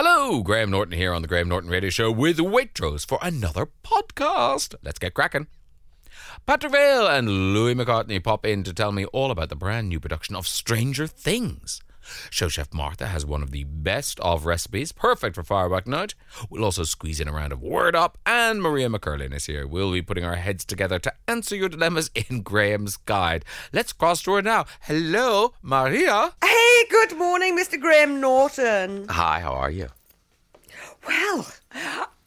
Hello, Graham Norton here on the Graham Norton Radio Show with Waitrose for another podcast. Let's get cracking. Patrick Vaill and Louis McCartney pop in to tell me all about the brand new production of Stranger Things. Show chef Martha has one of the best of recipes, perfect for firework night. We'll also squeeze in a round of Word Up, and Maria McErlane is here. We'll be putting our heads together to answer your dilemmas in Graham's Guide. Let's cross to her now. Hello, Maria. Hey, good morning, Mr. Graham Norton. Hi, how are you? Well,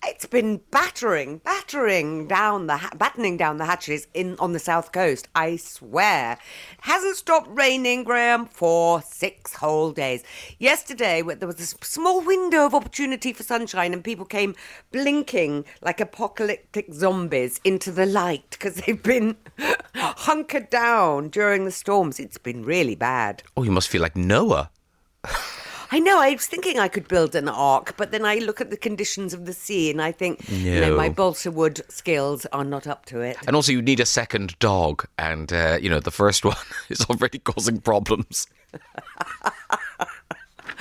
it's been battering, battering down the ha- battening down the hatches in on the south coast. I swear, it hasn't stopped raining, Graham, for six whole days. Yesterday, there was a small window of opportunity for sunshine, and people came blinking like apocalyptic zombies into the light because they've been hunkered down during the storms. It's been really bad. Oh, you must feel like Noah. I know. I was thinking I could build an ark, but then I look at the conditions of the sea and I think, you know, my balsa wood skills are not up to it. And also, you need a second dog, and uh, you know the first one is already causing problems.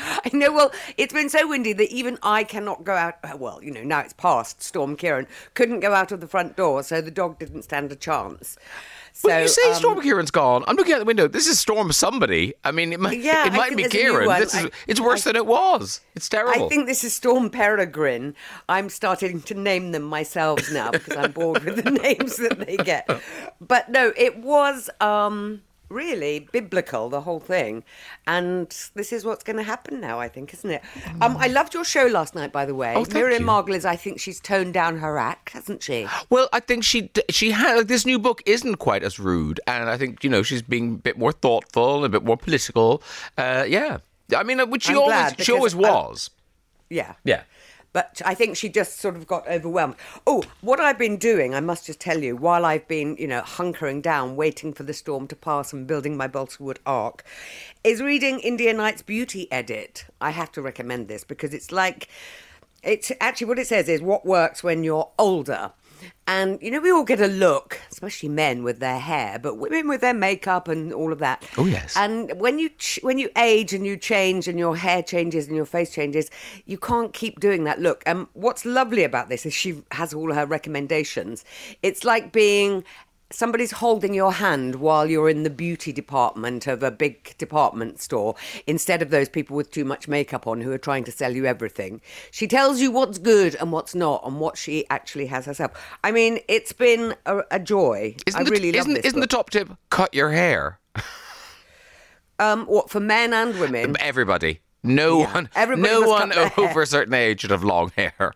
I know. Well, it's been so windy that even I cannot go out. Well, you know, now it's past Storm Ciarán. Couldn't go out of the front door, so the dog didn't stand a chance. So, Well, you say um, Storm Ciarán's gone. I'm looking out the window. This is Storm somebody. I mean, it might, Yeah, it might be Ciarán. This is, I- it's worse than it was. It's terrible. I think this is Storm Peregrine. I'm starting to name them myself now because I'm bored with the names that they get. But no, it was um, really biblical, the whole thing. And this is what's going to happen now, I think, isn't it? Um, I loved your show last night, by the way. Oh, thank Miriam. Margolyes, I think she's toned down her act, hasn't she? Well, I think she she had like, this new book isn't quite as rude, and I think you know she's being a bit more thoughtful, a bit more political. Uh, yeah, I mean, uh, which she I'm always glad, she always uh, was. Yeah. Yeah. But I think she just sort of got overwhelmed. Oh, what I've been doing, I must just tell you, while I've been, you know, hunkering down, waiting for the storm to pass and building my balsa wood ark, is reading India Knight's Beauty Edit. I have to recommend this because it's like, it's actually what it says is what works when you're older. And you know, we all get a look, especially men with their hair, but women with their makeup and all of that. Oh, yes. And when you ch- when you age and you change and your hair changes and your face changes, you can't keep doing that look. And what's lovely about this is she has all her recommendations. It's like being somebody's holding your hand while you're in the beauty department of a big department store instead of those people with too much makeup on who are trying to sell you everything. She tells you what's good and what's not and what she actually has herself. I mean, it's been a, a joy. Isn't I the, really love isn't, this isn't the top tip cut your hair? um what for men and women? Everybody. No Yeah. one, Everybody no one hair. over a certain age should have long hair.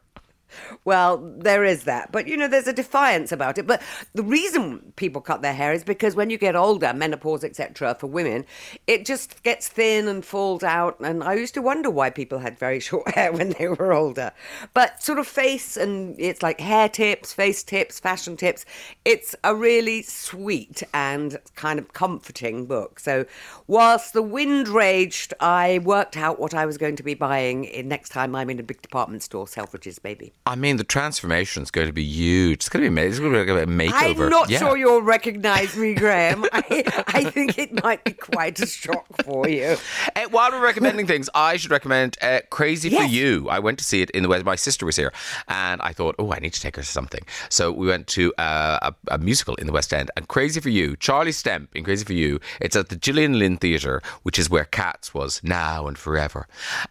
Well, there is that. But, you know, there's a defiance about it. But the reason people cut their hair is because when you get older, menopause, etc., for women, it just gets thin and falls out. And I used to wonder why people had very short hair when they were older. But sort of face and it's like hair tips, face tips, fashion tips. It's a really sweet and kind of comforting book. So, whilst the wind raged, I worked out what I was going to be buying next time I'm in a big department store, Selfridges, maybe. I mean, the transformation is going to be huge. It's going to be amazing. It's going to be like a makeover. I'm not Yeah. sure you'll recognise me, Graham. I, I think it might be quite a shock for you. Uh, while we're recommending things, I should recommend uh, Crazy for You. I went to see it in the West. My sister was here, and I thought, oh, I need to take her to something. So we went to uh, a, a musical in the West End, and Crazy for You, Charlie Stemp in Crazy for You. It's at the Gillian Lynne Theatre, which is where Cats was now and forever,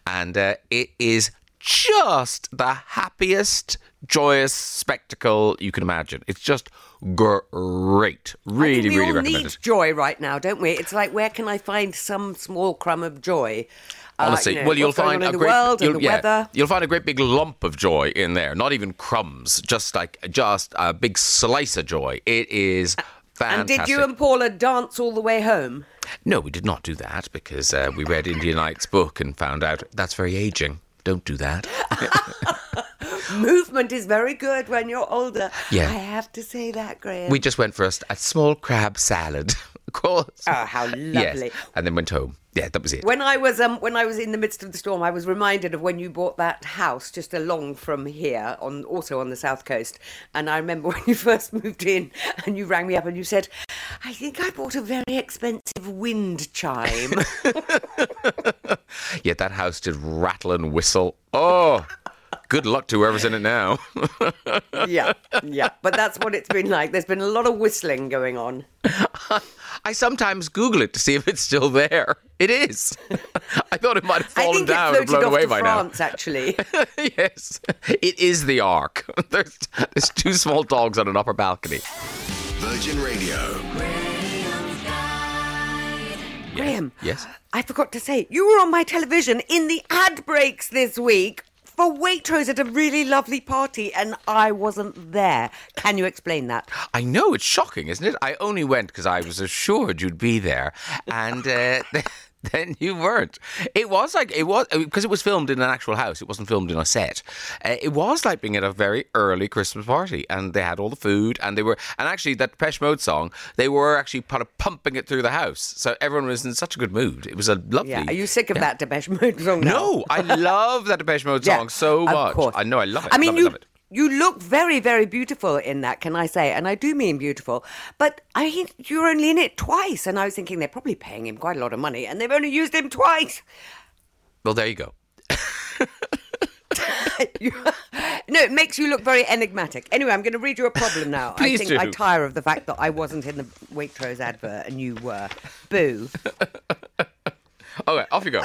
and uh, it is just the happiest, joyous spectacle you can imagine. It's just great. Really, we really all recommend need it. joy right now, don't we? It's like, where can I find some small crumb of joy? Uh, Honestly, you know, well, you'll find a great, world you'll, and the yeah, weather. you'll find a great big lump of joy in there. Not even crumbs, just like just a big slice of joy. It is Fantastic. And did you and Paula dance all the way home? No, we did not do that because uh, we read India Knight's book and found out that's very aging. Don't do that. Movement is very good when you're older. Yeah. I have to say that, Graham. we just went for a small crab salad, of course. Oh, how lovely. Yes, and then went home. Yeah, that was it. When I was um when I was in the midst of the storm, I was reminded of when you bought that house just along from here, on also on the south coast. And I remember when you first moved in, and you rang me up and you said, "I think I bought a very expensive wind chime." Yet that house did rattle and whistle. Oh, good luck to whoever's in it now. yeah, yeah. But that's what it's been like. There's been a lot of whistling going on. I sometimes Google it to see if it's still there. It is. I thought it might have I fallen think down it and floated blown off away to by France, actually. yes, it is the Ark. There's, there's two small dogs on an upper balcony. Virgin Radio. Graham. Yes. I forgot to say, you were on my television in the ad breaks this week for Waitrose at a really lovely party, and I wasn't there. Can you explain that? I know it's shocking, isn't it? I only went because I was assured you'd be there, and uh, then you weren't. It was like it was because it was filmed in an actual house. It wasn't filmed in a set. Uh, it was like being at a very early Christmas party, and they had all the food, and they were, and actually that Depeche Mode song, they were actually kind of pumping it through the house, so everyone was in such a good mood. It was a lovely. Yeah. Are you sick of that Depeche Mode song now? No, I love that Depeche Mode Yeah, song so of much. I know, I love it. I mean, love you it. You look very, very beautiful in that. Can I say? And I do mean beautiful. But I mean, you're only in it twice, and I was thinking they're probably paying him quite a lot of money, and they've only used him twice. Well, there you go. You- no, it makes you look very enigmatic. Anyway, I'm going to read you a problem now. Please I think I tire of the fact that I wasn't in the Waitrose advert and you were. Boo. Okay, off you go.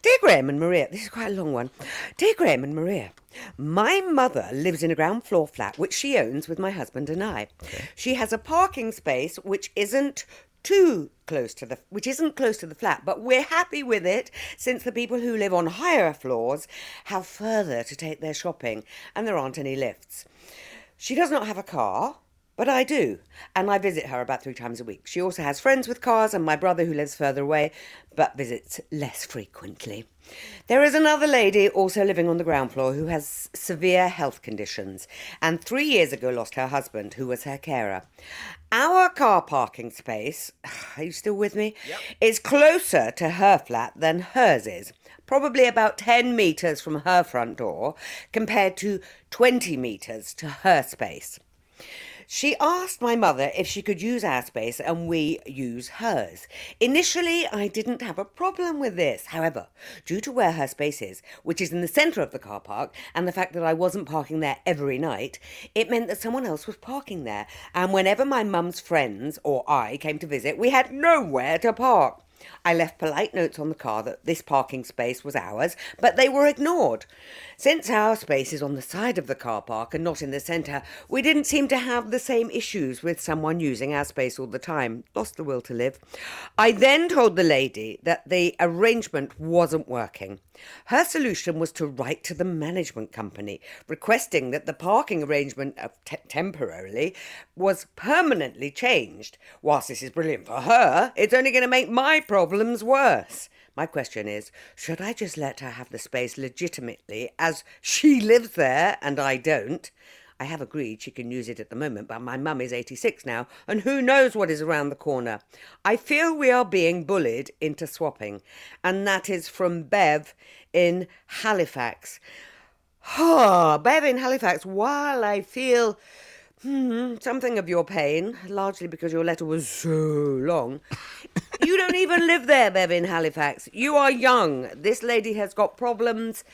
Dear Graham and Maria, this is quite a long one. Dear Graham and Maria, my mother lives in a ground floor flat which she owns with my husband and I. She has a parking space which isn't too close to the which isn't close to the flat, but we're happy with it since the people who live on higher floors have further to take their shopping and there aren't any lifts. She does not have a car, but I do, and I visit her about three times a week. She also has friends with cars and my brother who lives further away, but visits less frequently. There is another lady also living on the ground floor who has severe health conditions and three years ago lost her husband, who was her carer. Our car parking space, are you still with me? Is closer to her flat than hers is probably about 10 metres from her front door compared to 20 metres to her space. She asked my mother if she could use our space and we use hers. Initially, I didn't have a problem with this. However, due to where her space is, which is in the centre of the car park, and the fact that I wasn't parking there every night, it meant that someone else was parking there. And whenever my mum's friends or I came to visit, we had nowhere to park. I left polite notes on the car that this parking space was ours, but they were ignored. Since our space is on the side of the car park and not in the centre, we didn't seem to have the same issues with someone using our space all the time. Lost the will to live. I then told the lady that the arrangement wasn't working. Her solution was to write to the management company, requesting that the parking arrangement te- temporarily was permanently changed. Whilst this is brilliant for her, it's only going to make my problems worse. My question is should I just let her have the space legitimately as she lives there and I don't? I have agreed she can use it at the moment, but my mum is 86 now, and who knows what is around the corner. I feel we are being bullied into swapping, and that is from Bev in Halifax. Ah, Bev in Halifax, while I feel hmm, something of your pain, largely because your letter was so long, you don't even live there, Bev in Halifax. You are young. This lady has got problems.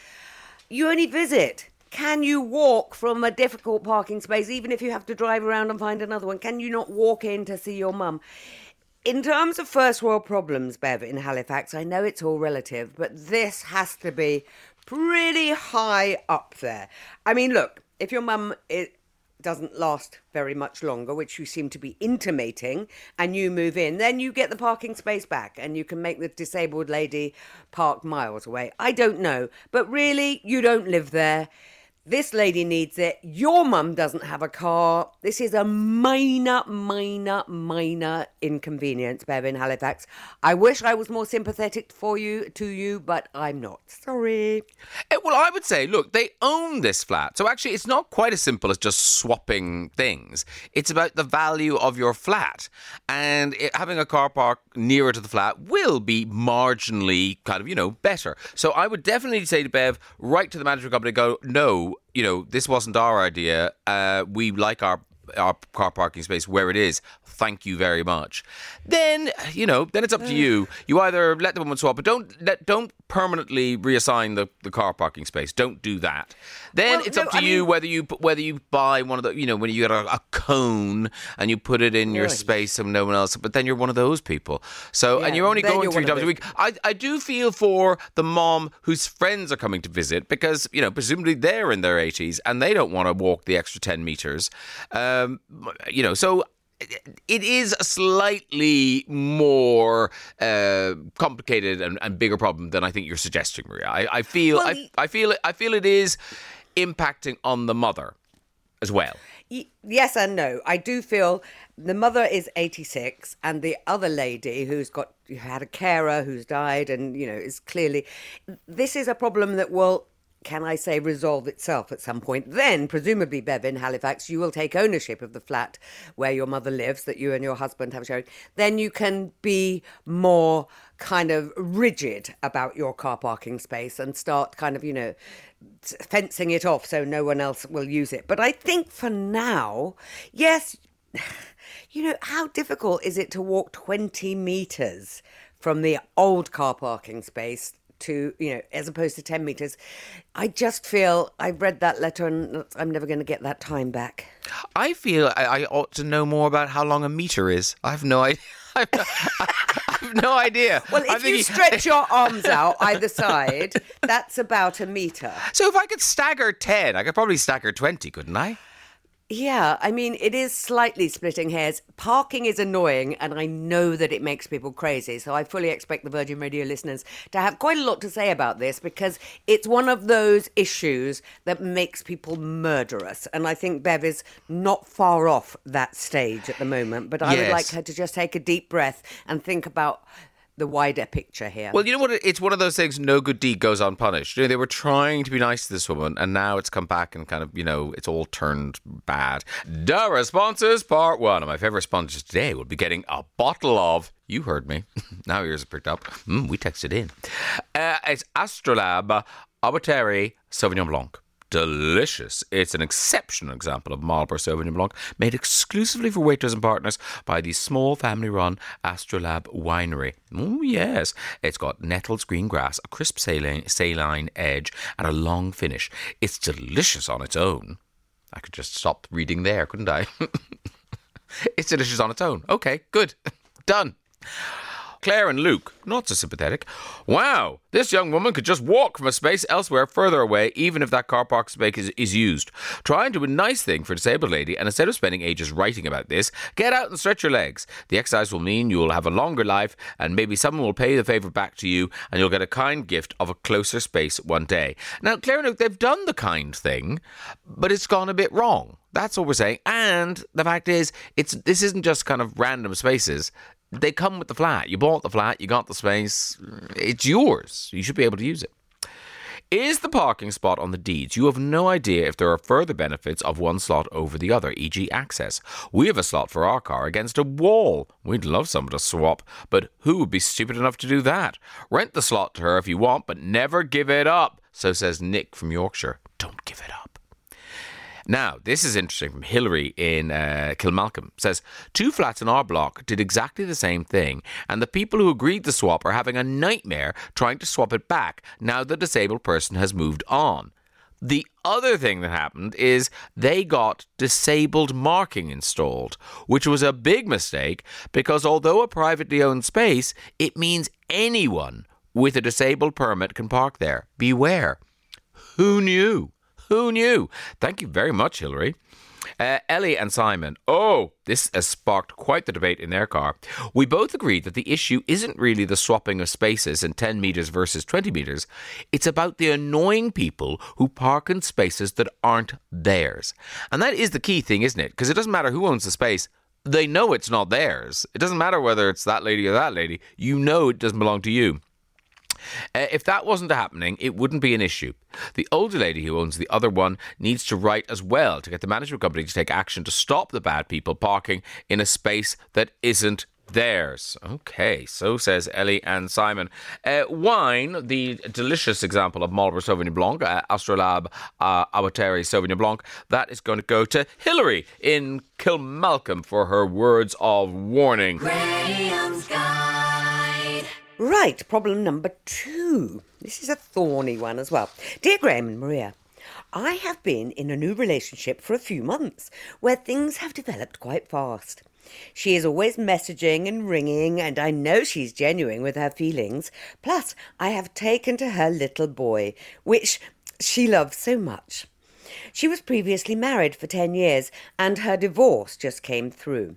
You only visit. Can you walk from a difficult parking space, even if you have to drive around and find another one? Can you not walk in to see your mum? In terms of first world problems, Bev, in Halifax, I know it's all relative, but this has to be pretty high up there. I mean, look, if your mum doesn't last very much longer, which you seem to be intimating, and you move in, then you get the parking space back and you can make the disabled lady park miles away. I don't know, but really, you don't live there. This lady needs it. Your mum doesn't have a car. This is a minor, minor, minor inconvenience, Bev in Halifax. I wish I was more sympathetic for you to you, but I'm not. Sorry. Eh, Well, I would say, look, they own this flat. So actually, it's not quite as simple as just swapping things. It's about the value of your flat. And it, having a car park nearer to the flat will be marginally kind of, you know, better. So I would definitely say to Bev, write to the management company, go, no, you know, this wasn't our idea. Uh, we like our our car parking space where it is. Thank you very much. Then you know, then it's up to you. You either let the woman swap, but don't let don't permanently reassign the, the car parking space. Don't do that. Then Well, it's no, up to I you mean- whether you whether you buy one of the you know when you get a, a cone and you put it in your space and no one else. But then you're one of those people. So and you're only going three times a week. I I do feel for the mom whose friends are coming to visit because you know presumably they're in their 80s and they don't want to walk the extra 10 meters. Um, you know so. It is a slightly more uh, complicated and, and bigger problem than I think you're suggesting, Maria. I, I feel, Well, I, I feel, I feel it is impacting on the mother as well. Y- Yes and no. I do feel the mother is 86 and the other lady who's got who had a carer who's died and you know is clearly this is a problem that will can I say resolve itself at some point then presumably Bev in Halifax you will take ownership of the flat where your mother lives that you and your husband have shared then you can be more kind of rigid about your car parking space and start kind of you know fencing it off so no one else will use it. But I think for now, yes, you know, how difficult is it to walk 20 meters from the old car parking space to, you know, as opposed to 10 meters? I just feel I've read that letter and I'm never going to get that time back. I feel I, I ought to know more about how long a meter is. I have no idea. I have no, I idea. Well, if you stretch your arms out either side, that's about a meter. so if I could stagger ten, I could probably stagger twenty, couldn't I? Yeah, I mean, it is slightly splitting hairs. Parking is annoying, and I know that it makes people crazy. So I fully expect the Virgin Radio listeners to have quite a lot to say about this because it's one of those issues that makes people murderous. And I think Bev is not far off that stage at the moment. But I would like her to just take a deep breath and think about the wider picture here. Well, you know what? It's one of those things. No good deed goes unpunished. You know, they were trying to be nice to this woman, and now it's come back and kind of, you know, it's all turned bad. The responses, part one. And my favorite sponsors today will be getting a bottle of. You heard me. now yours are picked up. Mm, we texted in. Uh, it's Astrolabe Awatere Sauvignon Blanc. Delicious. It's an exceptional example of Marlborough Sauvignon Blanc, made exclusively for Waitrose and partners by the small family run Astrolabe Winery. Oh, yes. It's got nettles, green grass, a crisp saline, saline edge, and a long finish. It's delicious on its own. I could just stop reading there, couldn't I? it's delicious on its own. Okay, good. Done. Claire and Luke, not so sympathetic. Wow, this young woman could just walk from a space elsewhere further away, even if that car park space is, is used. Try and do a nice thing for a disabled lady, and instead of spending ages writing about this, get out and stretch your legs. The exercise will mean you will have a longer life, and maybe someone will pay the favour back to you, and you'll get a kind gift of a closer space one day. Now, Claire and Luke, they've done the kind thing, but it's gone a bit wrong. That's what we're saying. And the fact is, it's this isn't just kind of random spaces. They come with the flat. You bought the flat, you got the space. It's yours. You should be able to use it. Is the parking spot on the deeds? You have no idea if there are further benefits of one slot over the other, e.g., access. We have a slot for our car against a wall. We'd love someone to swap, but who would be stupid enough to do that? Rent the slot to her if you want, but never give it up. So says Nick from Yorkshire. Don't give it up. Now, this is interesting from Hillary in uh, Kilmacolm. Says, two flats in our block did exactly the same thing, and the people who agreed to swap are having a nightmare trying to swap it back now the disabled person has moved on. The other thing that happened is they got disabled marking installed, which was a big mistake because although a privately owned space, it means anyone with a disabled permit can park there. Beware. Who knew? Who knew? Thank you very much, Hillary. Uh, Ellie and Simon. Oh, this has sparked quite the debate in their car. We both agreed that the issue isn't really the swapping of spaces in 10 metres versus 20 metres. It's about the annoying people who park in spaces that aren't theirs. And that is the key thing, isn't it? Because it doesn't matter who owns the space. They know it's not theirs. It doesn't matter whether it's that lady or that lady. You know it doesn't belong to you. Uh, if that wasn't happening, it wouldn't be an issue. The older lady who owns the other one needs to write as well to get the management company to take action to stop the bad people parking in a space that isn't theirs. Okay, so says Ellie and Simon. Uh, wine, the delicious example of Marlborough Sauvignon Blanc, uh, Astrolabe uh, Awatere Sauvignon Blanc, that is going to go to Hillary in Kilmacolm for her words of warning. Graham's Guide. Right, problem number two. This is a thorny one as well. Dear Graham and Maria, I have been in a new relationship for a few months where things have developed quite fast. She is always messaging and ringing, and I know she's genuine with her feelings. Plus, I have taken to her little boy, which she loves so much. She was previously married for 10 years, and her divorce just came through.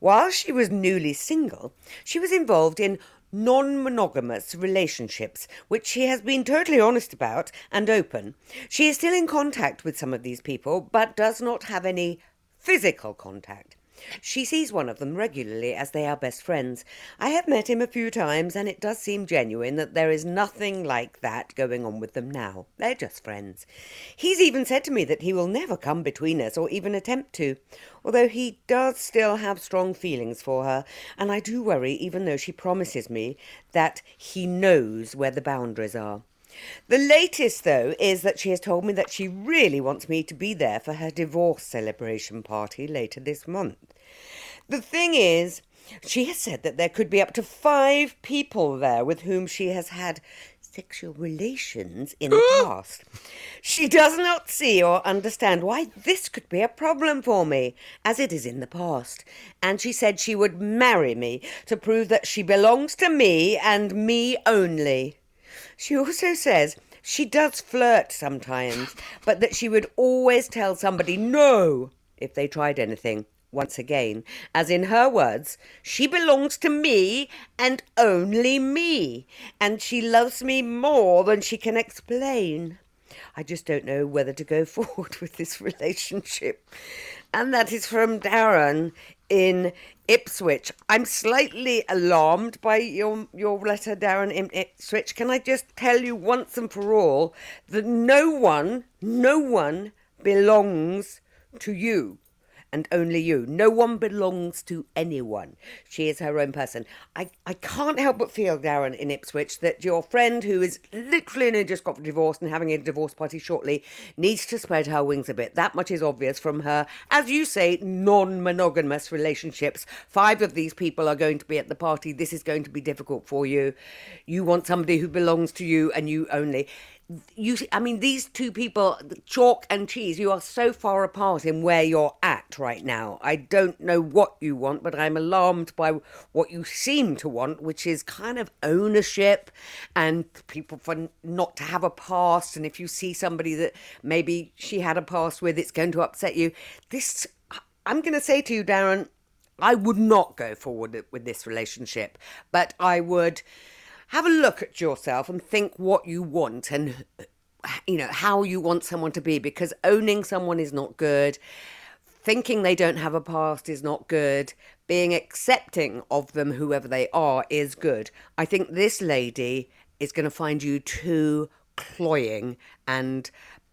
While she was newly single, she was involved in non monogamous relationships, which she has been totally honest about and open. She is still in contact with some of these people, but does not have any physical contact. She sees one of them regularly as they are best friends. I have met him a few times, and it does seem genuine that there is nothing like that going on with them now. They're just friends. He's even said to me that he will never come between us or even attempt to, although he does still have strong feelings for her, and I do worry, even though she promises me that he knows where the boundaries are. The latest, though, is that she has told me that she really wants me to be there for her divorce celebration party later this month. The thing is, she has said that there could be up to five people there with whom she has had sexual relations in the past. She does not see or understand why this could be a problem for me, as it is in the past. And she said she would marry me to prove that she belongs to me and me only. She also says she does flirt sometimes, but that she would always tell somebody no if they tried anything. Once again, as in her words, she belongs to me and only me, and she loves me more than she can explain. I just don't know whether to go forward with this relationship. And that is from Darren in Ipswich. I'm slightly alarmed by your your letter, Darren in Ipswich. Can I just tell you once and for all that no one, no one belongs to you and only you. No one belongs to anyone. She is her own person. I, I can't help but feel, Darren, in Ipswich, that your friend who is literally only just got divorced and having a divorce party shortly needs to spread her wings a bit. That much is obvious from her, as you say, non monogamous relationships. Five of these people are going to be at the party. This is going to be difficult for you. You want somebody who belongs to you and you only you i mean these two people chalk and cheese you are so far apart in where you're at right now. I don't know what you want but i'm alarmed by what you seem to want which is kind of ownership and people for not to have a past. And if you see somebody that maybe she had a past with it's going to upset you. This i'm going to say to you darren i would not go forward with this relationship but i would have a look at yourself and think what you want and you know how you want someone to be because owning someone is not good. Thinking they don't have a past is not good. Being accepting of them whoever they are is good. I think this lady is going to find you too cloying and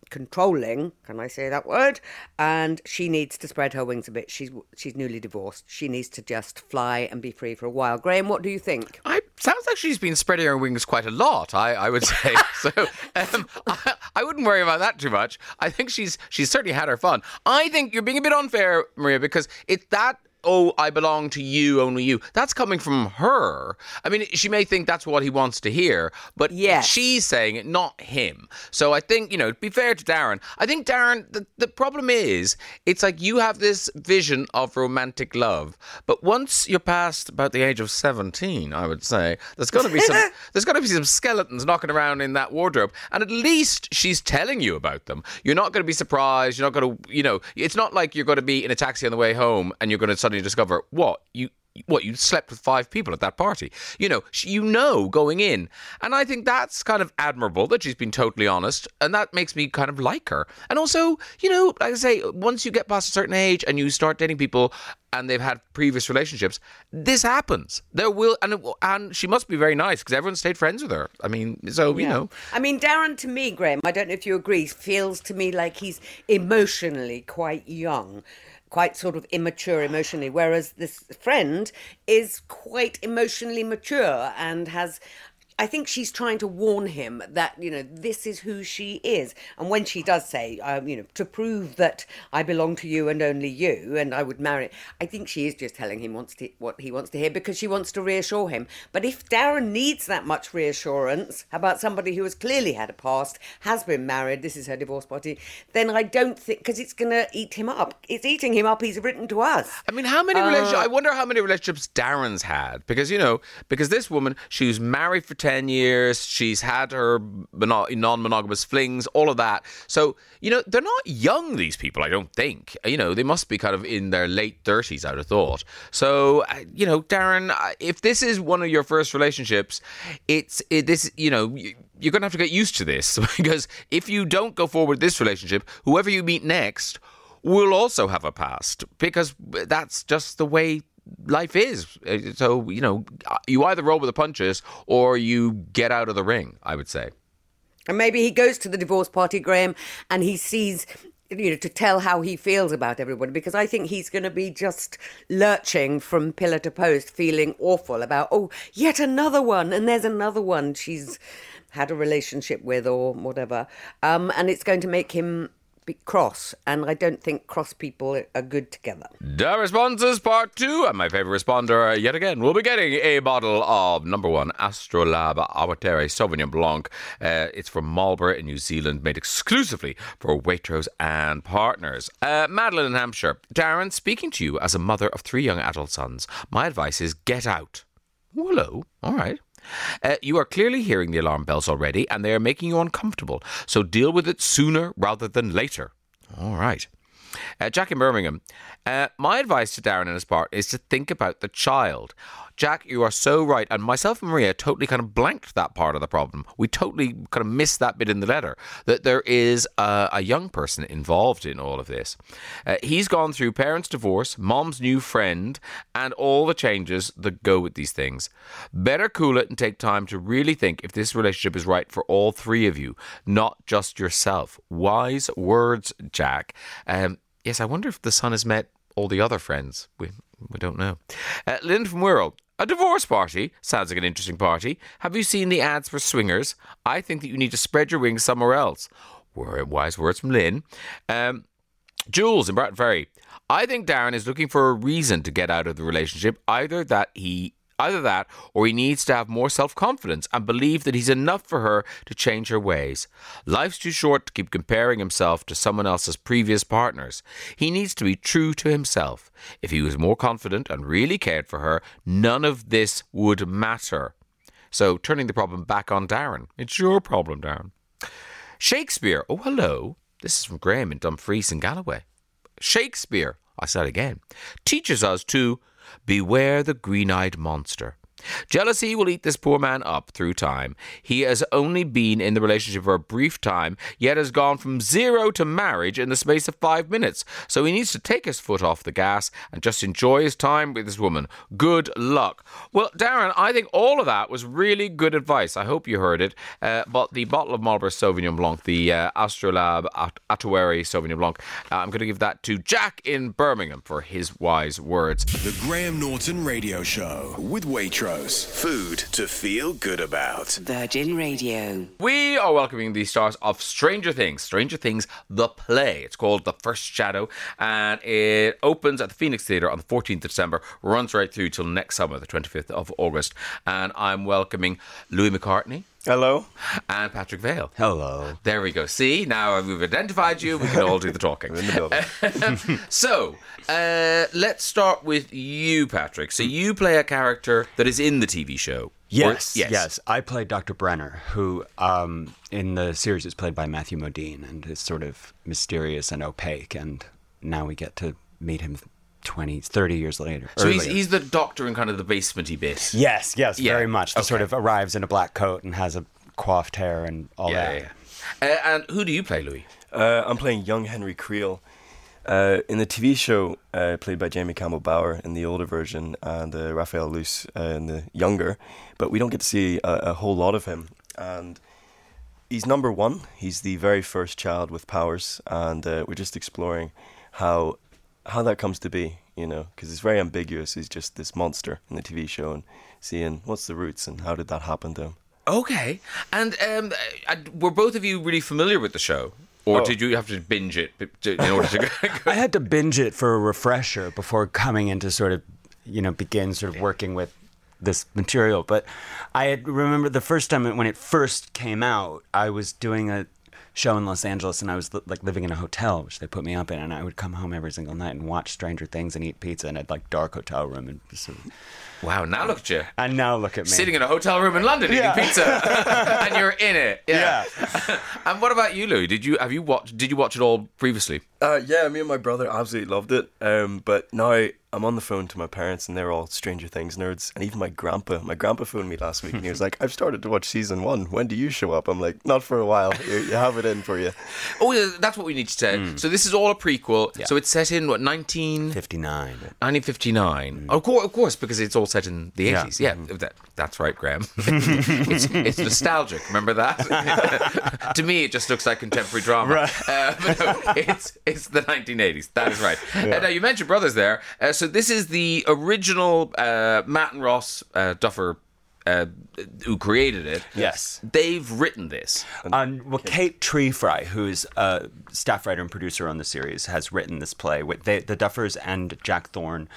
controlling can i say that word? And she needs to spread her wings a bit. She's she's newly divorced. She needs to just fly and be free for a while. Graham what do you think? I sounds like she's been spreading her wings quite a lot. I, I would say so. Um, I, I wouldn't worry about that too much. I think she's she's certainly had her fun. I think you're being a bit unfair, Maria, because it's that oh, I belong to you, only you. That's coming from her. I mean, she may think that's what he wants to hear, but Yes. she's saying it, not him. So I think, you know, to be fair to Darren, I think, Darren, the, the problem is, it's like you have this vision of romantic love, but once you're past about the age of 17, I would say, there's going to be some, there's got to be some skeletons knocking around in that wardrobe, and at least she's telling you about them. You're not going to be surprised. You're not going to, you know, it's not like you're going to be in a taxi on the way home and you're going to suddenly discover what you what you slept with five people at that party. You know you know going in. And i think that's kind of admirable that she's been totally honest and that makes me kind of like her. And also you know like i say once you get past a certain age and you start dating people and they've had previous relationships this happens. There will and it, and she must be very nice because everyone stayed friends with her. I mean so you know. I mean, Darren, to me, Graham, I don't know if you agree, feels to me like he's emotionally quite young. Quite sort of immature emotionally, whereas this friend is quite emotionally mature and has. I think she's trying to warn him that you know this is who she is, and when she does say, um, you know, to prove that I belong to you and only you, and I would marry, I think she is just telling him wants to, what he wants to hear because she wants to reassure him. But if Darren needs that much reassurance about somebody who has clearly had a past, has been married, this is her divorce party, then I don't think because it's going to eat him up. It's eating him up. He's written to us. I mean, how many relationships? I wonder how many relationships Darren's had because you know, because this woman, she was married for ten years. She's had her non-monogamous flings, all of that. So you know, they're not young. These people, I don't think. You know, they must be kind of in their late thirties. I'd have thought. So uh, you know, Darren, uh, if this is one of your first relationships, it's it, this. You know. You, you're going to have to get used to this because if you don't go forward this relationship, whoever you meet next will also have a past because that's just the way life is. Uh, So, you know, you either roll with the punches or you get out of the ring, I would say. And maybe he goes to the divorce party, Graham, and he sees, you know, to tell how he feels about everybody, because I think he's going to be just lurching from pillar to post, feeling awful about, oh, yet another one, and there's another one she's had a relationship with or whatever. Um, and it's going to make him be cross, and I don't think cross people are good together. The responses part two, and my favorite responder yet again will be getting a bottle of number one Astrolabe Awatere Sauvignon Blanc. Uh, it's from Marlborough in New Zealand, made exclusively for Waitrose and partners. Uh, Madeline in Hampshire, Darren, speaking to you as a mother of three young adult sons, my advice is get out. Hello, all right. Uh, you are clearly hearing the alarm bells already, and they are making you uncomfortable. So deal with it sooner rather than later. All right. Uh, Jack in Birmingham. Uh, my advice to Darren and his part is to think about the child. Jack, you are so right. And myself and Maria totally kind of blanked that part of the problem. We totally kind of missed that bit in the letter that there is a, a young person involved in all of this. Uh, he's gone through parents' divorce, mom's new friend, and all the changes that go with these things. Better cool it and take time to really think if this relationship is right for all three of you, not just yourself. Wise words, Jack. Um, yes, I wonder if the son has met all the other friends. We we don't know. Uh, Lynn from Wirral. A divorce party sounds like an interesting party. Have you seen the ads for swingers? I think that you need to spread your wings somewhere else. Wise words from Lynn. Um, Jules in Bratton Ferry. I think Darren is looking for a reason to get out of the relationship. Either that he either that or he needs to have more self-confidence and believe that he's enough for her to change her ways. Life's too short to keep comparing himself to someone else's previous partners. He needs to be true to himself. If he was more confident and really cared for her, none of this would matter. So turning the problem back on Darren. It's your problem, Darren. Shakespeare. Oh, hello. This is from Graham in Dumfries and Galloway. Shakespeare, I said again, teaches us to beware the green eyed monster. Jealousy will eat this poor man up through time. He has only been in the relationship for a brief time, yet has gone from zero to marriage in the space of five minutes. So he needs to take his foot off the gas and just enjoy his time with this woman. Good luck. Well, Darren, I think all of that was really good advice. I hope you heard it. Uh, but the bottle of Marlborough Sauvignon Blanc, the uh, Astrolabe At- Awatere Sauvignon Blanc, uh, I'm going to give that to Jack in Birmingham for his wise words. The Graham Norton Radio Show with Waitrose. Food to feel good about. Virgin Radio. We are welcoming the stars of Stranger Things. Stranger Things, the play. It's called The First Shadow, and it opens at the Phoenix Theatre on the 14th of December, runs right through till next summer, the 25th of August. And I'm welcoming Louis McCartney Hello. and Patrick Vaill. Hello. There we go. See, now we've identified you. We can all do the talking. In the building. So, uh, let's start with you, Patrick. So, you play a character that is in the TV show. Or- Yes, yes. yes, I play Dr. Brenner, who um, in the series is played by Matthew Modine and is sort of mysterious and opaque. And now we get to meet him 20, 30 years later. So, he's, he's the doctor in kind of the basementy bit. Yes, yes, Yeah, very much. The sort of arrives in a black coat and has a coiffed hair and all Yeah, that. yeah, yeah. Uh, and who do you play, Louis? Uh, I'm playing young Henry Creel. Uh, in the TV show, uh, played by Jamie Campbell Bower in the older version, and uh, Raphael Luce uh, in the younger, but we don't get to see a, a whole lot of him. And he's number one. He's the very first child with powers, and uh, we're just exploring how how that comes to be, you know, because it's very ambiguous. He's just this monster in the TV show, and seeing what's the roots and how did that happen to him. Okay. And um, uh, were both of you really familiar with the show? Or Oh. did you have to binge it to- in order to go? I had to binge it for a refresher before coming into sort of, you know, begin sort of working with this material. But I had remember the first time it- when it first came out, I was doing a show in Los Angeles and I was like living in a hotel, which they put me up in, and I would come home every single night and watch Stranger Things and eat pizza in a like dark hotel room and just sort of, wow, now look at you. and now look at me. Sitting in a hotel room in London Yeah. eating pizza, and you're in it. Yeah. and what about you, Louis? Did you have you watched? Did you watch it all previously? Uh, yeah, me and my brother absolutely loved it. Um, but now I'm on the phone to my parents, and they're all Stranger Things nerds. And even my grandpa, my grandpa phoned me last week, and he was like, "I've started to watch season one. When do you show up?" I'm like, "Not for a while. You, you have it in for you." Oh, yeah, that's what we need to say. So this is all a prequel. So it's set in what 19, 59. 1959. Of, course, of course, because it's all set in the Yeah. 80s. Yeah, that, that's right, Graham. it's, it's nostalgic. Remember that? to me, it just looks like contemporary drama. Right. Uh, but no, it's it's the 1980s. That is right. Uh, now you mentioned brothers there. Uh, so this is the original uh, Matt and Ross uh, Duffer. Uh, who created it? Yes. they've written this. Um, well, Kate Trefry, who's a staff writer and producer on the series, has written this play. With they, the Duffers and Jack Thorne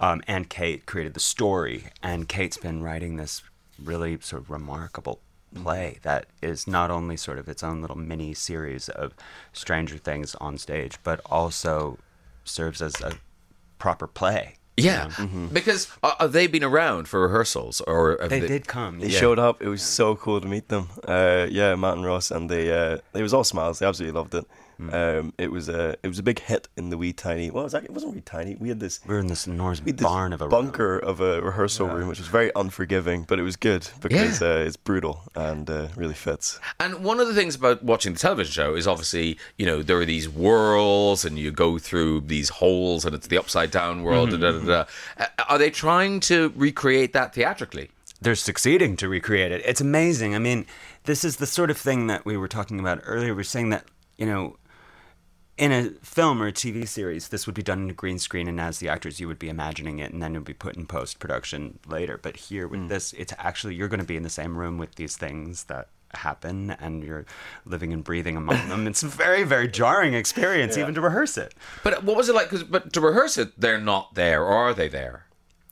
um, and Kate created the story, and Kate's been writing this really sort of remarkable play that is not only sort of its own little mini series of Stranger Things on stage, but also serves as a proper play. Yeah, because uh, have they been around for rehearsals or have They did come. They yeah. showed up. It was so cool to meet them. Uh, yeah, Matt and Ross, and they uh, they was all smiles. They absolutely loved it. Um, it was a it was a big hit in the wee tiny. Well, it was actually, it wasn't wee tiny. We had this We were in this enormous we had this barn of a bunker of a rehearsal room, which was very unforgiving, but it was good because Yeah. uh, it's brutal and uh, really fits. And one of the things about watching the television show is obviously, you know, there are these worlds and you go through these holes and it's the upside down world. Da, da, da, da. Uh, Are they trying to recreate that theatrically? they're succeeding to recreate it. It's amazing. I mean, this is the sort of thing that we were talking about earlier. We are saying that, you know, in a film or a TV series, this would be done in a green screen, and as the actors, you would be imagining it, and then it would be put in post production later. But here, with mm. this, it's actually you're going to be in the same room with these things that happen, and you're living and breathing among them. It's a very, very jarring experience, even to rehearse it. But what was it like? 'Cause- but to rehearse it, they're not there, or are they there?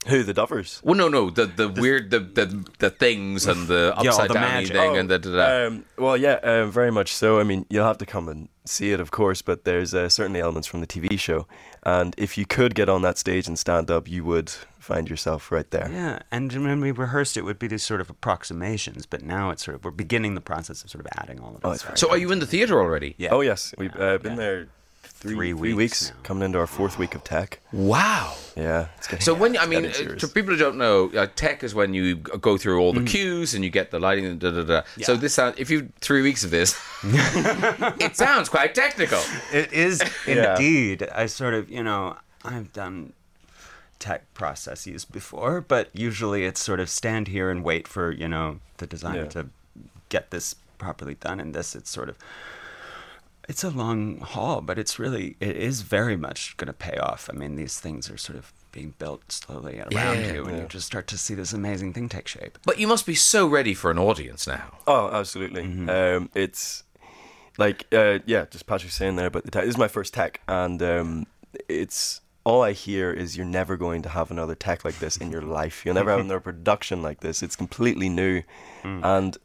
Who the Duffers? Well, no, no, the the weird, the the, the things and the upside the down magic. thing and the. da, da, da. Um, well, yeah, uh, very much so. I mean, you'll have to come and see it, of course, but there's uh, certainly elements from the TV show. And if you could get on that stage and stand up, you would find yourself right there. Yeah, and when we rehearsed, it would be these sort of approximations, but now it's sort of we're beginning the process of sort of adding all of Oh, this. it's so are you in the theater already? Yeah. Oh, yes. We've uh, been yeah. there three, Three three weeks weeks, now. coming into our fourth week of tech. Wow. Yeah. It's getting, So when I mean, getting uh, for people who don't know, uh, tech is when you go through all the cues and you get the lighting. and Da, da, da. So this sound, if you three weeks of this, it sounds quite technical. It is Yeah. indeed. I sort of, you know, I've done tech processes before, but usually it's sort of stand here and wait for, you know, the designer Yeah. to get this properly done. And this, it's sort of, it's a long haul, but it's really, it is very much going to pay off. I mean, these things are sort of being built slowly around Yeah, you, and yeah. you just start to see this amazing thing take shape. But you must be so ready for an audience now. Oh, absolutely. Mm-hmm. Um, it's like, uh, yeah, just Patrick saying there about the tech. This is my first tech, and um, it's all I hear is you're never going to have another tech like this in your life. You'll never have another production like this. It's completely new, Mm. and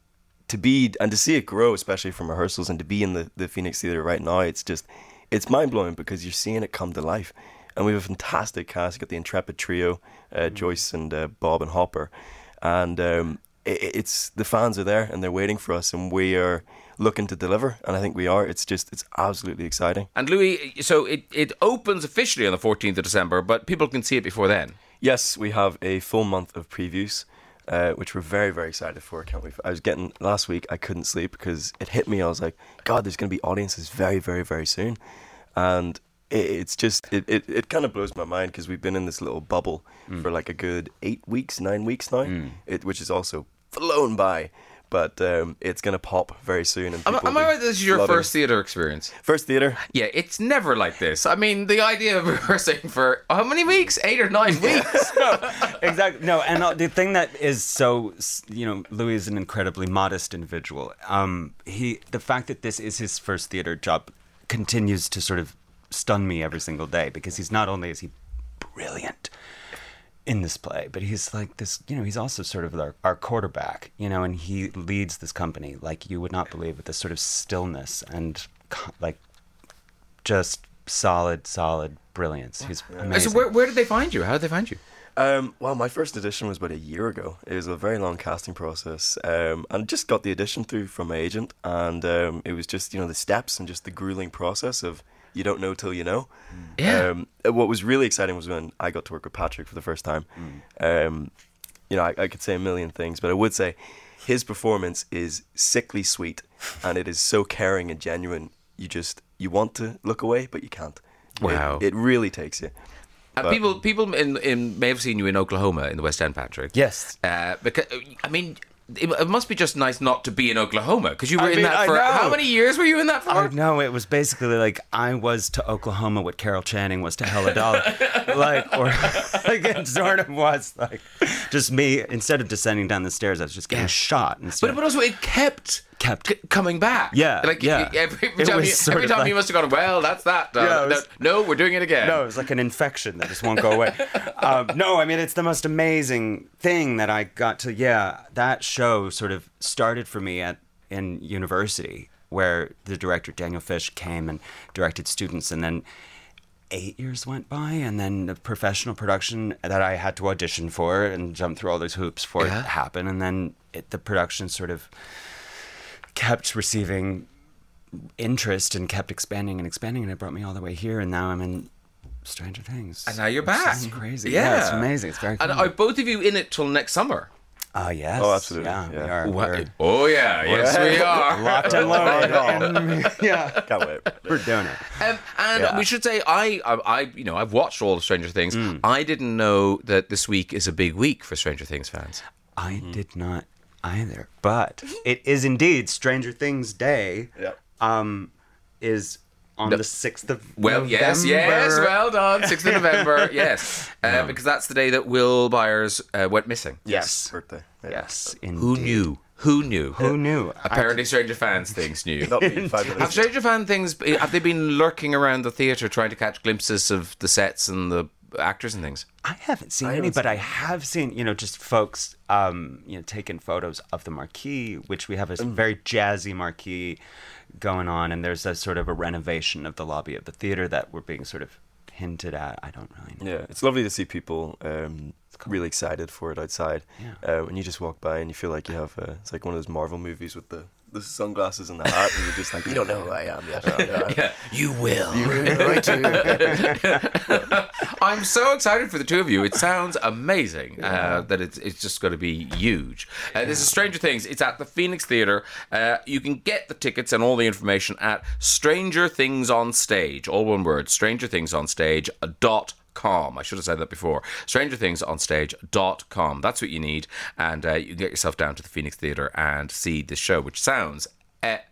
to be and to see it grow, especially from rehearsals, and to be in the the Phoenix Theatre right now, it's just it's mind blowing because you're seeing it come to life. And we have a fantastic cast. You got the Intrepid trio, uh, Joyce and uh, Bob and Hopper, and um, i i- it's the fans are there and they're waiting for us, and we are looking to deliver. And I think we are. It's just it's absolutely exciting. And Louis, so it, it opens officially on the 14th of December, but people can see it before then. Yes, we have a full month of previews, uh, which we're very, very excited for. Can't wait. I was getting last week. I couldn't sleep because it hit me. I was like, God, there's going to be audiences very, very, very soon, and it, it's just it, it, it kind of blows my mind because we've been in this little bubble for like a good eight weeks, nine weeks now, it, which is also flown by. But um, it's gonna pop very soon. And Am, am I will be right? This is your flooding. first theatre experience. first theater? Yeah, it's never like this. I mean, the idea of rehearsing for how many weeks? Eight or nine weeks? no, exactly. No, and uh, the thing that is so, you know, Louis is an incredibly modest individual. Um, he, the fact that this is his first theater job, continues to sort of stun me every single day because he's not only is he brilliant in this play, but he's like this, you know, he's also sort of our, our quarterback, you know, and he leads this company like you would not believe with this sort of stillness and like just solid, solid brilliance. He's amazing. so where, where did they find you? How did they find you? Um, well, my first audition was about a year ago. It was a very long casting process, um, and just got the audition through from my agent, and um, it was just you know the steps and just the grueling process of you don't know till you know. Yeah. Um, what was really exciting was when I got to work with Patrick for the first time. Um, you know, I, I could say a million things, but I would say his performance is sickly sweet, and it is so caring and genuine. You just you want to look away, but you can't. It- Wow. it, really takes you. Uh, But- people people in, in may have seen you in Oklahoma in the West End, Patrick. Yes. Uh, because I mean, it, it must be just nice not to be in Oklahoma because you were I in mean, that for how many years were you in that for? Know it was basically like I was to Oklahoma what Carol Channing was to Hello Dolly, like or like it sort of was like just me instead of descending down the stairs, I was just getting shot instead. But, but also it kept Kept. c- coming back. Yeah, like yeah. Every, every time, you, every time like- you must have gone. Well, that's that. Uh, Yeah, no, was- no, we're doing it again. no, it was like an infection that just won't go away. um, no, I mean it's the most amazing thing that I got to. Yeah, that show sort of started for me at in university, where the director Daniel Fish came and directed students, and then eight years went by, and then the professional production that I had to audition for and jump through all those hoops for Yeah. it happened, and then it, the production sort of kept receiving interest and kept expanding and expanding, and it brought me all the way here, and now I'm in Stranger Things. And now you're back. is crazy. Yeah. Yeah. it's amazing. It's very cool. And are both of you in it till next summer? Oh yes. Oh, absolutely, Yeah, we yeah. are. We're Oh yeah, yes we are. locked and loaded. yeah, Can't wait. we're doing it. Um, and Yeah. we should say, I, I, I, you know, I've watched all of Stranger Things. Mm. I didn't know that this week is a big week for Stranger Things fans. I did not either, but it is indeed Stranger Things Day. Yep. Um, is on No. the sixth of Well, yes, yes, well done, sixth of November, yes, uh, because that's the day that Will Byers uh, went missing. Yes. Birthday. Yeah. Yes, indeed. Who knew? Who knew? Who knew? Apparently, Stranger Fans things knew. Not me, five. Have Stranger Fan things? Have they been lurking around the theatre trying to catch glimpses of the sets and the actors and things? I haven't seen I any, but seen I have seen, you know, just folks, um, you know, taking photos of the marquee, which we have a Mm. very jazzy marquee going on, and there's a sort of a renovation of the lobby of the theater that we're being sort of hinted at. I don't really know. Yeah, it's lovely to see people um, really excited for it outside. Yeah. Uh, when you just walk by and you feel like you have, uh, it's like one of those Marvel movies with the, the sunglasses and the hat, and you're just like, you don't know who I am yet. Yeah. Yeah, you will. right too. I'm so excited for the two of you. It sounds amazing uh, that it's, it's just going to be huge. Uh, This is Stranger Things. It's at the Phoenix Theatre. Uh, you can get the tickets and all the information at Stranger Things on Stage. All one word, Stranger Things on Stage dot I should have said that before. Stranger Things on Stage.com. That's what you need. And uh, you can get yourself down to the Phoenix Theatre and see this show, which sounds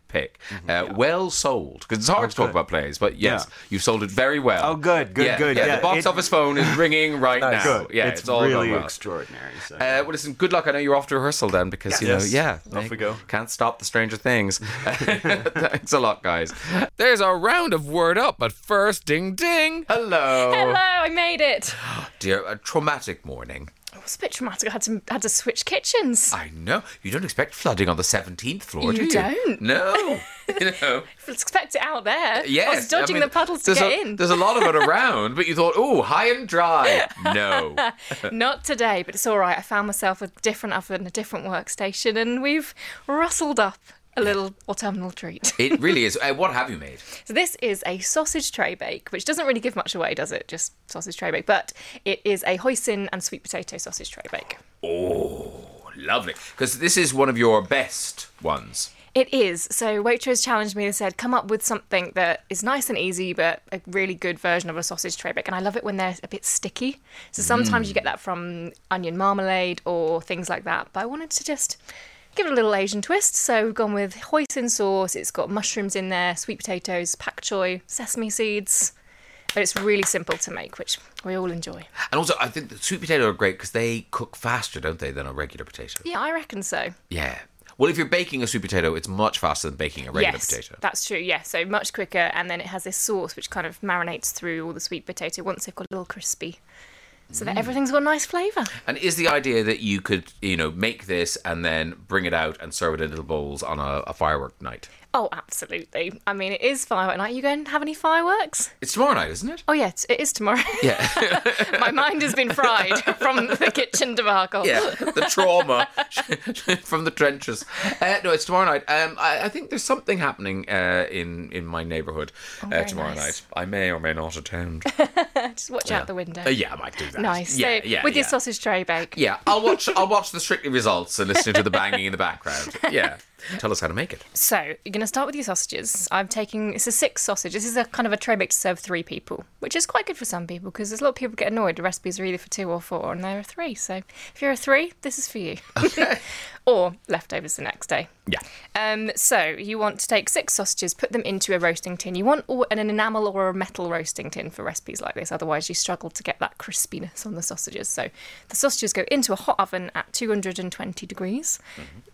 epic. Uh, Well sold. Because it's hard to talk good. about plays, but yes, Yeah. you've sold it very well. Oh, good, good, Yeah, good. Yeah, Yeah, the box it- office phone is ringing right Nice. now. Good. Yeah, it's, it's, all really going well. extraordinary. So. Uh, well, listen, good luck. I know you're off to rehearsal then because, you know, Yes. yeah. Off we go. Can't stop the Stranger Things. Thanks a lot, guys. There's a round of word up, but first, ding ding. Hello. Hello, I made it. Dear, a traumatic morning. It was a bit traumatic. I had to had to switch kitchens. I know. You don't expect flooding on the 17th floor, do You you? don't. No. you know. Expect it out there. Yes. I was dodging mean, the puddles to there's get a, in. There's a lot of it around, but you thought, oh, high and dry. No. Not today, but it's all right. I found myself a different oven, a different workstation, and we've rustled up a little autumnal treat. It really is. Uh, what have you made? So this is a sausage tray bake, which doesn't really give much away, does it? Just sausage tray bake, but it is a hoisin and sweet potato sausage tray bake. Oh, lovely. Because this is one of your best ones. It is. So Waitrose challenged me and said, come up with something that is nice and easy, but a really good version of a sausage tray bake. And I love it when they're a bit sticky. So sometimes you get that from onion marmalade or things like that. But I wanted to just give it a little Asian twist. So we've gone with hoisin sauce. It's got mushrooms in there, sweet potatoes, pak choi, sesame seeds. But it's really simple to make, which we all enjoy. And also, I think the sweet potato are great because they cook faster, don't they, than a regular potato? Yeah, I reckon so. Yeah. Well, if you're baking a sweet potato, it's much faster than baking a regular yes, potato. that's true. Yeah, so much quicker, and then it has this sauce which kind of marinates through all the sweet potato once they've got a little crispy, so that everything's got a nice flavour. And is the idea that you could, you know, make this and then bring it out and serve it in little bowls on a, a firework night? Oh, absolutely. I mean, it is firework night. You going to have any fireworks? It's tomorrow night, isn't it? Oh, yes, it is tomorrow. Yeah. My mind has been fried from the kitchen debacle. yeah. The trauma from the trenches. Uh, no, it's tomorrow night. Um, I, I think there's something happening uh, in in my neighbourhood uh, Oh, very tomorrow nice. night. I may or may not attend. Just watch out the window. Uh, yeah, I might do that. Nice. Yeah, so, yeah, with your sausage tray bake. Yeah, I'll watch. I'll watch the Strictly results and listen to the banging in the background. Yeah, tell us how to make it. So you're going to start with your sausages. I'm taking it's a six sausage. This is a kind of a tray bake to serve three people, which is quite good for some people because there's a lot of people get annoyed. The recipes are either for two or four, and there are three. So if you're a three, this is for you. or leftovers the next day. Yeah. Um, so you want to take six sausages, put them into a roasting tin. You want an enamel or a metal roasting tin for recipes like this. Otherwise, you struggle to get that crispiness on the sausages. So the sausages go into a hot oven at 220 degrees.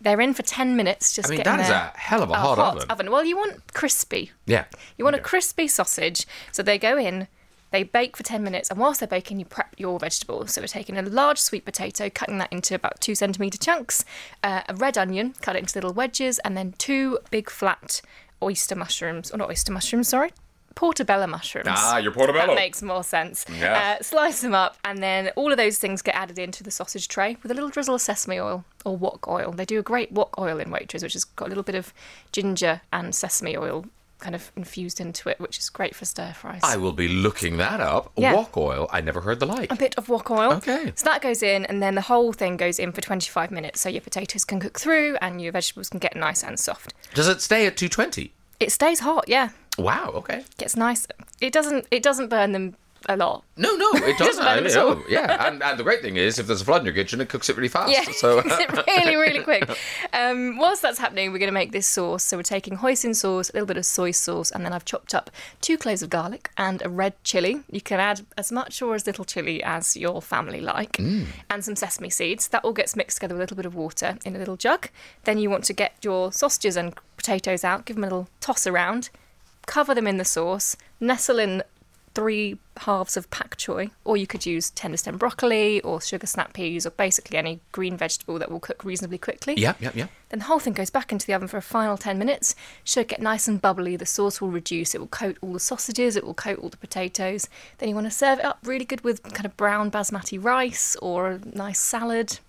They're in for 10 minutes. Just Mm-hmm. I mean, getting that is a hell of a hot oven. oven. Well, you want crispy. Yeah. You want a crispy sausage. So they go in, they bake for 10 minutes, and whilst they're baking, you prep your vegetables. So we're taking a large sweet potato, cutting that into about two centimetre chunks, uh, a red onion, cut it into little wedges, and then two big flat oyster mushrooms, or not oyster mushrooms, sorry. Portobello mushrooms. Ah, your portobello. That makes more sense. Yeah. Uh, slice them up, and then all of those things get added into the sausage tray with a little drizzle of sesame oil or wok oil. They do a great wok oil in Waitrose, which has got a little bit of ginger and sesame oil kind of infused into it, which is great for stir fries. I will be looking that up. Yeah. Wok oil. I never heard the like. a bit of wok oil. Okay. So that goes in, and then the whole thing goes in for 25 minutes. So your potatoes can cook through, and your vegetables can get nice and soft. Does it stay at 220? It stays hot, yeah. Wow. Okay. Gets nice. It doesn't. It doesn't burn them a lot. No, no, it doesn't. I all. Yeah, and, and the great thing is, if there's a flood in your kitchen, it cooks it really fast. Yeah, So it's really, really quick. Um, whilst that's happening, we're going to make this sauce. So we're taking hoisin sauce, a little bit of soy sauce, and then I've chopped up two cloves of garlic and a red chili. You can add as much or as little chili as your family like, and some sesame seeds. That all gets mixed together with a little bit of water in a little jug. Then you want to get your sausages and potatoes out, give them a little toss around, cover them in the sauce, nestle in three halves of pak choi, or you could use tender stem broccoli or sugar snap peas or basically any green vegetable that will cook reasonably quickly. yeah, yeah, yeah. Then the whole thing goes back into the oven for a final 10 minutes. Should get nice and bubbly. The sauce will reduce. It will coat all the sausages. It will coat all the potatoes. Then you want to serve it up really good with kind of brown basmati rice or a nice salad.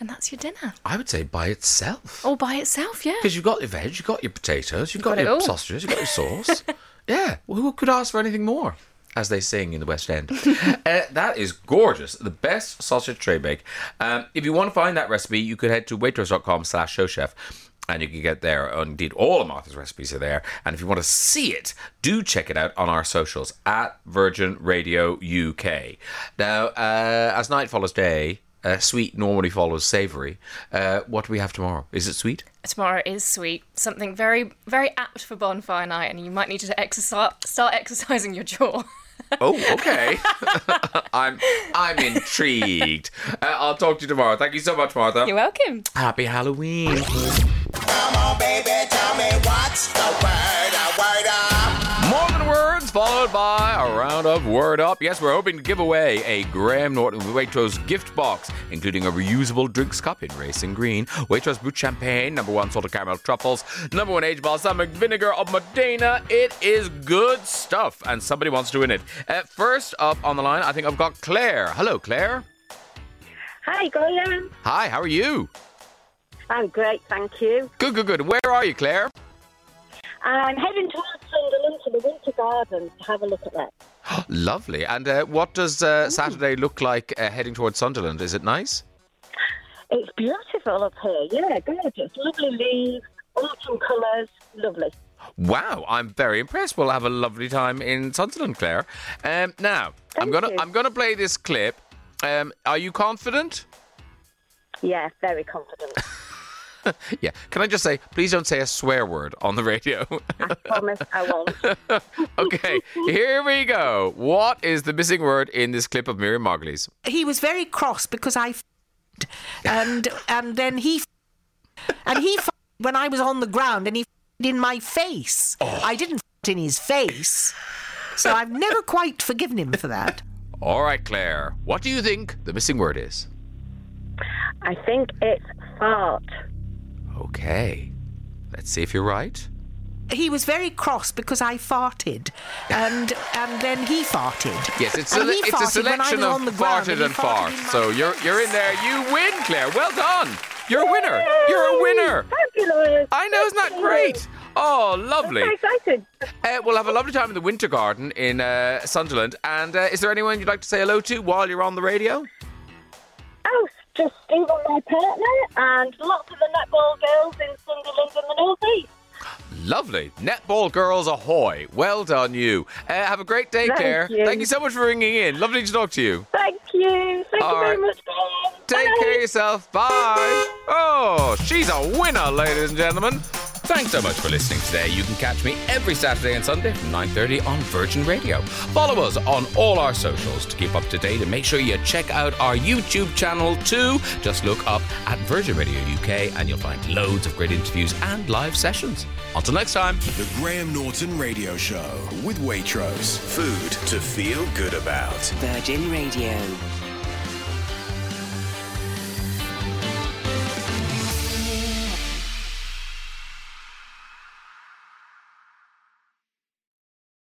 And that's your dinner. I would say by itself. All by itself, yeah. Because you've got your veg, you've got your potatoes, you've got, got your all. sausages, you've got your sauce. yeah, well, who could ask for anything more? As they sing in the West End. uh, that is gorgeous. The best sausage tray bake. Um, if you want to find that recipe, you could head to waitrose.com slash showchef. And you can get there. Indeed, all of Martha's recipes are there. And if you want to see it, do check it out on our socials at Virgin Radio UK. Now, uh, as night follows day, uh, sweet normally follows savoury. Uh, what do we have tomorrow? Is it sweet? Tomorrow is sweet. Something very, very apt for bonfire night, and you might need to exercise, start exercising your jaw. Oh, okay. I'm I'm intrigued. Uh, I'll talk to you tomorrow. Thank you so much, Martha. You're welcome. Happy Halloween. More round of word up. Yes, we're hoping to give away a Graham Norton Waitrose gift box, including a reusable drinks cup in racing green, Waitrose brut champagne, number one salted caramel truffles, number one aged balsamic vinegar of Modena. It is good stuff, and somebody wants to win it. Uh, first up on the line, I think I've got Claire. Hello, Claire. Hi, Graham. Hi, how are you? I'm great, thank you. Good, good, good. Where are you, Claire? I'm heading towards Sunderland to the Winter Garden to have a look at that. Lovely. And uh, what does uh, Saturday look like uh, heading towards Sunderland? Is it nice? It's beautiful up here, yeah, gorgeous. Lovely leaves, autumn colours, lovely. Wow, I'm very impressed. We'll have a lovely time in Sunderland, Claire. Um, now, I'm gonna you. I'm gonna play this clip. Um, are you confident? Yeah, very confident. yeah. Can I just say, please don't say a swear word on the radio. I promise I won't. okay, here we go. What is the missing word in this clip of Miriam Margolyes? he was very cross because I f***ed, and and then he f***ed, and he f***ed when I was on the ground and he f***ed in my face. Oh. I didn't f***ed in his face, so I've never quite forgiven him for that. All right, Claire. What do you think the missing word is? I think it's fart. Okay. Let's see if you're right. He was very cross because I farted, and and then he farted. Yes, it's, And a, he it's a farted when I selection was of on the ground farted and he and farted fart. in my So you're you're in there. You win, Claire. Well done. You're a winner. You're a winner. Fabulous. I know, isn't that great? Oh, lovely. So excited. Uh, we'll have a lovely time in the Winter Garden in uh, Sunderland. And uh, is there anyone you'd like to say hello to while you're on the radio? Just Stephen, my partner, and lots of the netball girls in Sunderland and the North East. Lovely. Netball girls ahoy. Well done, you. Uh, have a great day, Thank Claire. you. Thank you so much for ringing in. Lovely to talk to you. Thank you. Thank All you very much. Take Bye. care of yourself. Bye. Oh, she's a winner, ladies and gentlemen. Thanks so much for listening today. You can catch me every Saturday and Sunday from 9.30 on Virgin Radio. Follow us on all our socials to keep up to date and make sure you check out our YouTube channel too. Just look up at Virgin Radio UK and you'll find loads of great interviews and live sessions. Until next time. The Graham Norton Radio Show with Waitrose. Food to feel good about. Virgin Radio.